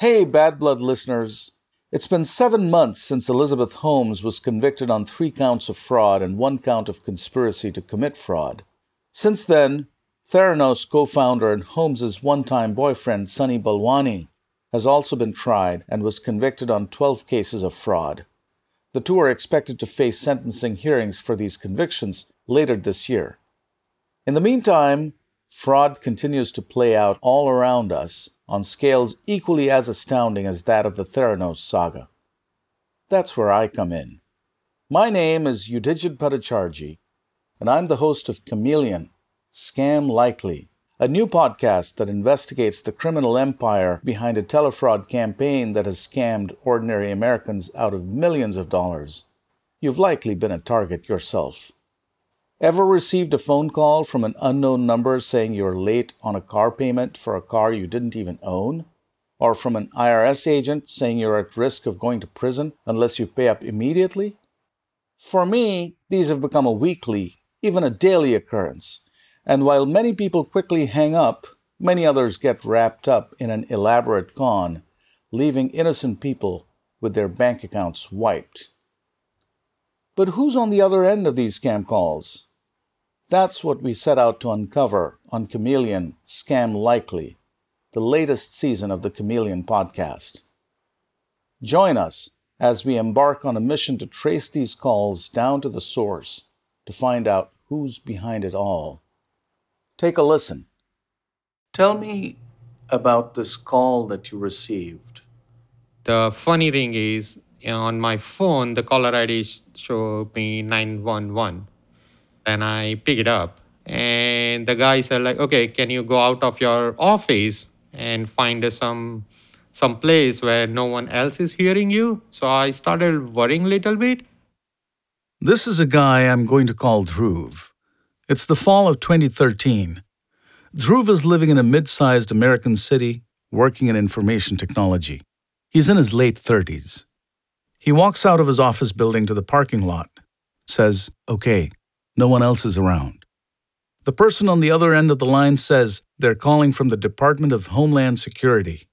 Hey, Bad Blood listeners. It's been seven months since Elizabeth Holmes was convicted on three counts of fraud and one count of conspiracy to commit fraud. Since then, Theranos co founder and Holmes's one time boyfriend, Sunny Balwani, has also been tried and was convicted on 12 cases of fraud. The two are expected to face sentencing hearings for these convictions later this year. In the meantime, fraud continues to play out all around us on scales equally as astounding as that of the Theranos saga. That's where I come in. My name is Udijit Bhattacharjee, and I'm the host of Chameleon Scam Likely, a new podcast that investigates the criminal empire behind a telefraud campaign that has scammed ordinary Americans out of millions of dollars. You've likely been a target yourself. Ever received a phone call from an unknown number saying you're late on a car payment for a car you didn't even own? Or from an IRS agent saying you're at risk of going to prison unless you pay up immediately? For me, these have become a weekly, even a daily occurrence. And while many people quickly hang up, many others get wrapped up in an elaborate con, leaving innocent people with their bank accounts wiped. But who's on the other end of these scam calls? That's what we set out to uncover on Chameleon Scam Likely, the latest season of the Chameleon podcast. Join us as we embark on a mission to trace these calls down to the source to find out who's behind it all. Take a listen. Tell me about this call that you received. The funny thing is, on my phone, the caller ID showed me 911. And I pick it up. And the guy said, like, okay, can you go out of your office and find some some place where no one else is hearing you? So I started worrying a little bit. This is a guy I'm going to call Dhruv. It's the fall of 2013. Dhruv is living in a mid sized American city, working in information technology. He's in his late 30s. He walks out of his office building to the parking lot, says, Okay, no one else is around. The person on the other end of the line says they're calling from the Department of Homeland Security.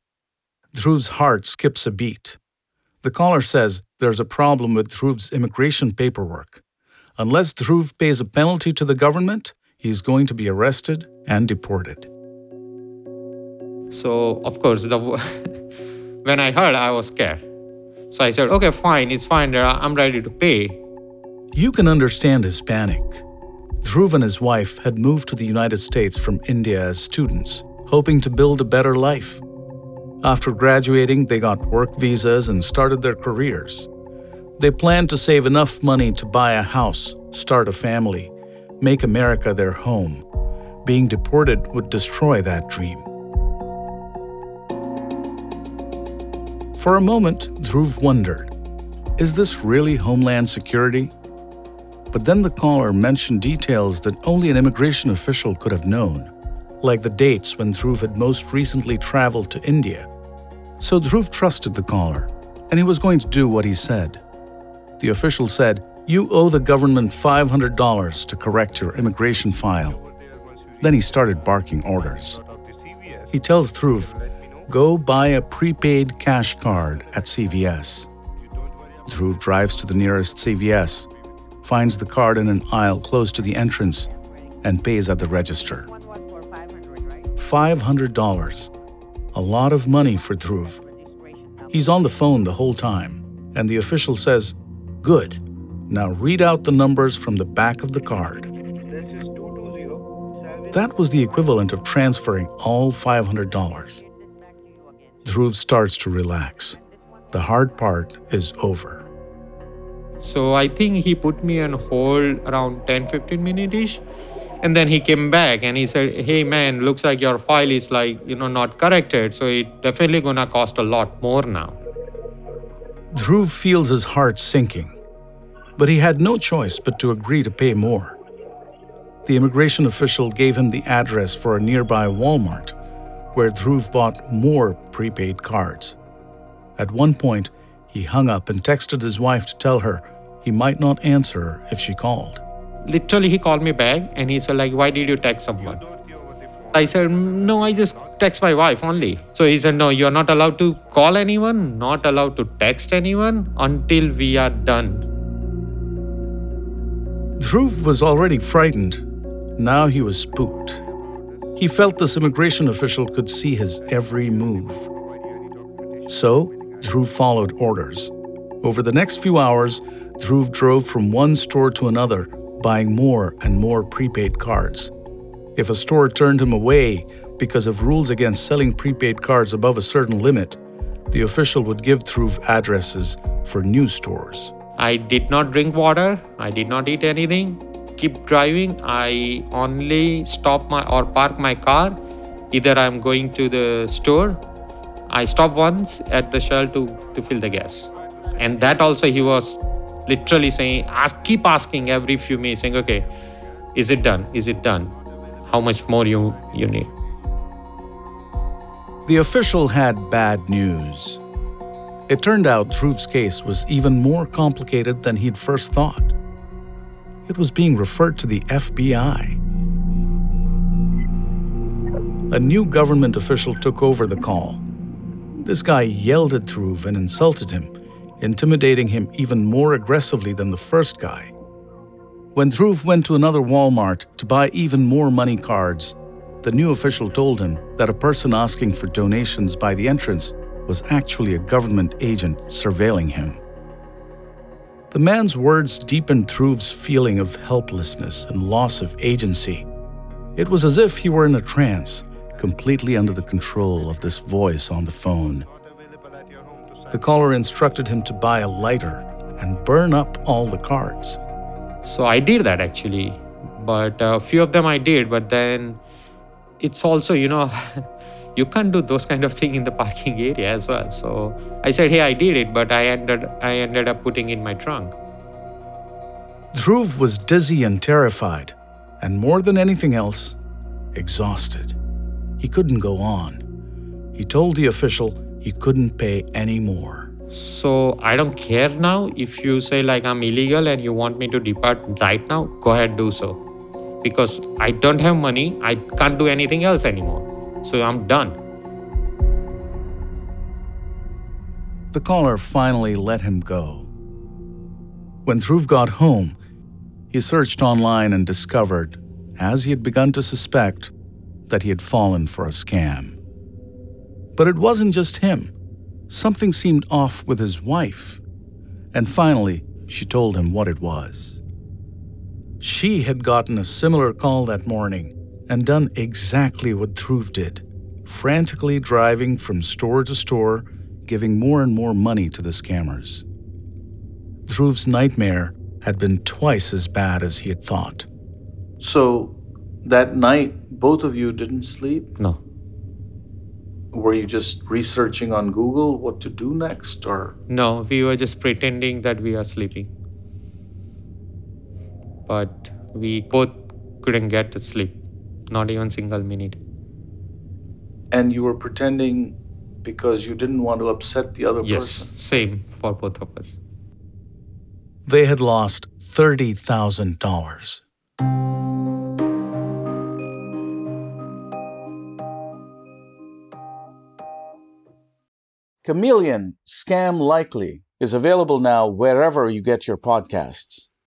Dhruv's heart skips a beat. The caller says there's a problem with Dhruv's immigration paperwork. Unless Dhruv pays a penalty to the government, he's going to be arrested and deported. So, of course, the when I heard, I was scared. So I said, okay, fine, it's fine, I'm ready to pay. You can understand his panic. Dhruv and his wife had moved to the United States from India as students, hoping to build a better life. After graduating, they got work visas and started their careers. They planned to save enough money to buy a house, start a family, make America their home. Being deported would destroy that dream. For a moment, Dhruv wondered is this really Homeland Security? But then the caller mentioned details that only an immigration official could have known, like the dates when Dhruv had most recently traveled to India. So Dhruv trusted the caller, and he was going to do what he said. The official said, You owe the government $500 to correct your immigration file. Then he started barking orders. He tells Dhruv, Go buy a prepaid cash card at CVS. Dhruv drives to the nearest CVS, finds the card in an aisle close to the entrance, and pays at the register. $500. A lot of money for Dhruv. He's on the phone the whole time, and the official says, Good. Now read out the numbers from the back of the card. That was the equivalent of transferring all $500. Dhruv starts to relax. The hard part is over. So I think he put me on hold around 10 15 minutes and then he came back and he said hey man looks like your file is like you know not corrected so it definitely gonna cost a lot more now dhruv feels his heart sinking but he had no choice but to agree to pay more the immigration official gave him the address for a nearby walmart where Dhruv bought more prepaid cards. At one point, he hung up and texted his wife to tell her he might not answer if she called. Literally, he called me back and he said, like, why did you text someone? I said, No, I just text my wife only. So he said, No, you're not allowed to call anyone, not allowed to text anyone until we are done. Dhruv was already frightened. Now he was spooked. He felt this immigration official could see his every move. So, Dhruv followed orders. Over the next few hours, Dhruv drove from one store to another, buying more and more prepaid cards. If a store turned him away because of rules against selling prepaid cards above a certain limit, the official would give Dhruv addresses for new stores. I did not drink water, I did not eat anything. Keep driving. I only stop my or park my car. Either I'm going to the store. I stop once at the Shell to, to fill the gas. And that also he was literally saying, ask keep asking every few minutes, saying, okay, is it done? Is it done? how much more you, you need. The official had bad news. It turned out Dhruv's case was even more complicated than he'd first thought. It was being referred to the FBI. A new government official took over the call. This guy yelled at Dhruv and insulted him, intimidating him even more aggressively than the first guy. When Dhruv went to another Walmart to buy even more money cards, the new official told him that a person asking for donations by the entrance was actually a government agent surveilling him. The man's words deepened Dhruv's feeling of helplessness and loss of agency. It was as if he were in a trance, completely under the control of this voice on the phone. The caller instructed him to buy a lighter and burn up all the cards. So I did that actually, but a few of them I did, but then it's also, you know, you can't do those kind of thing in the parking area as well. So I said, hey, I did it, but I ended I ended up putting in my trunk. Dhruv was dizzy and terrified, and more than anything else, exhausted. He couldn't go on. He told the official he couldn't pay any more. So I don't care now if you say like I'm illegal and you want me to depart right now, go ahead do so. Because I don't have money, I can't do anything else anymore. So I'm done. The caller finally let him go. When Dhruv got home, he searched online and discovered, as he had begun to suspect, that he had fallen for a scam. But it wasn't just him. Something seemed off with his wife, and finally, she told him what it was. She had gotten a similar call that morning and done exactly what Dhruv did, frantically driving from store to store, giving more and more money to the scammers. Dhruv's nightmare had been twice as bad as he had thought. So, that night, both of you didn't sleep? No were you just researching on Google what to do next or No, we were just pretending that we are sleeping. But we both couldn't get to sleep, not even single minute. And you were pretending because you didn't want to upset the other yes, person? Yes, same for both of us. They had lost $30,000. Chameleon Scam Likely is available now wherever you get your podcasts.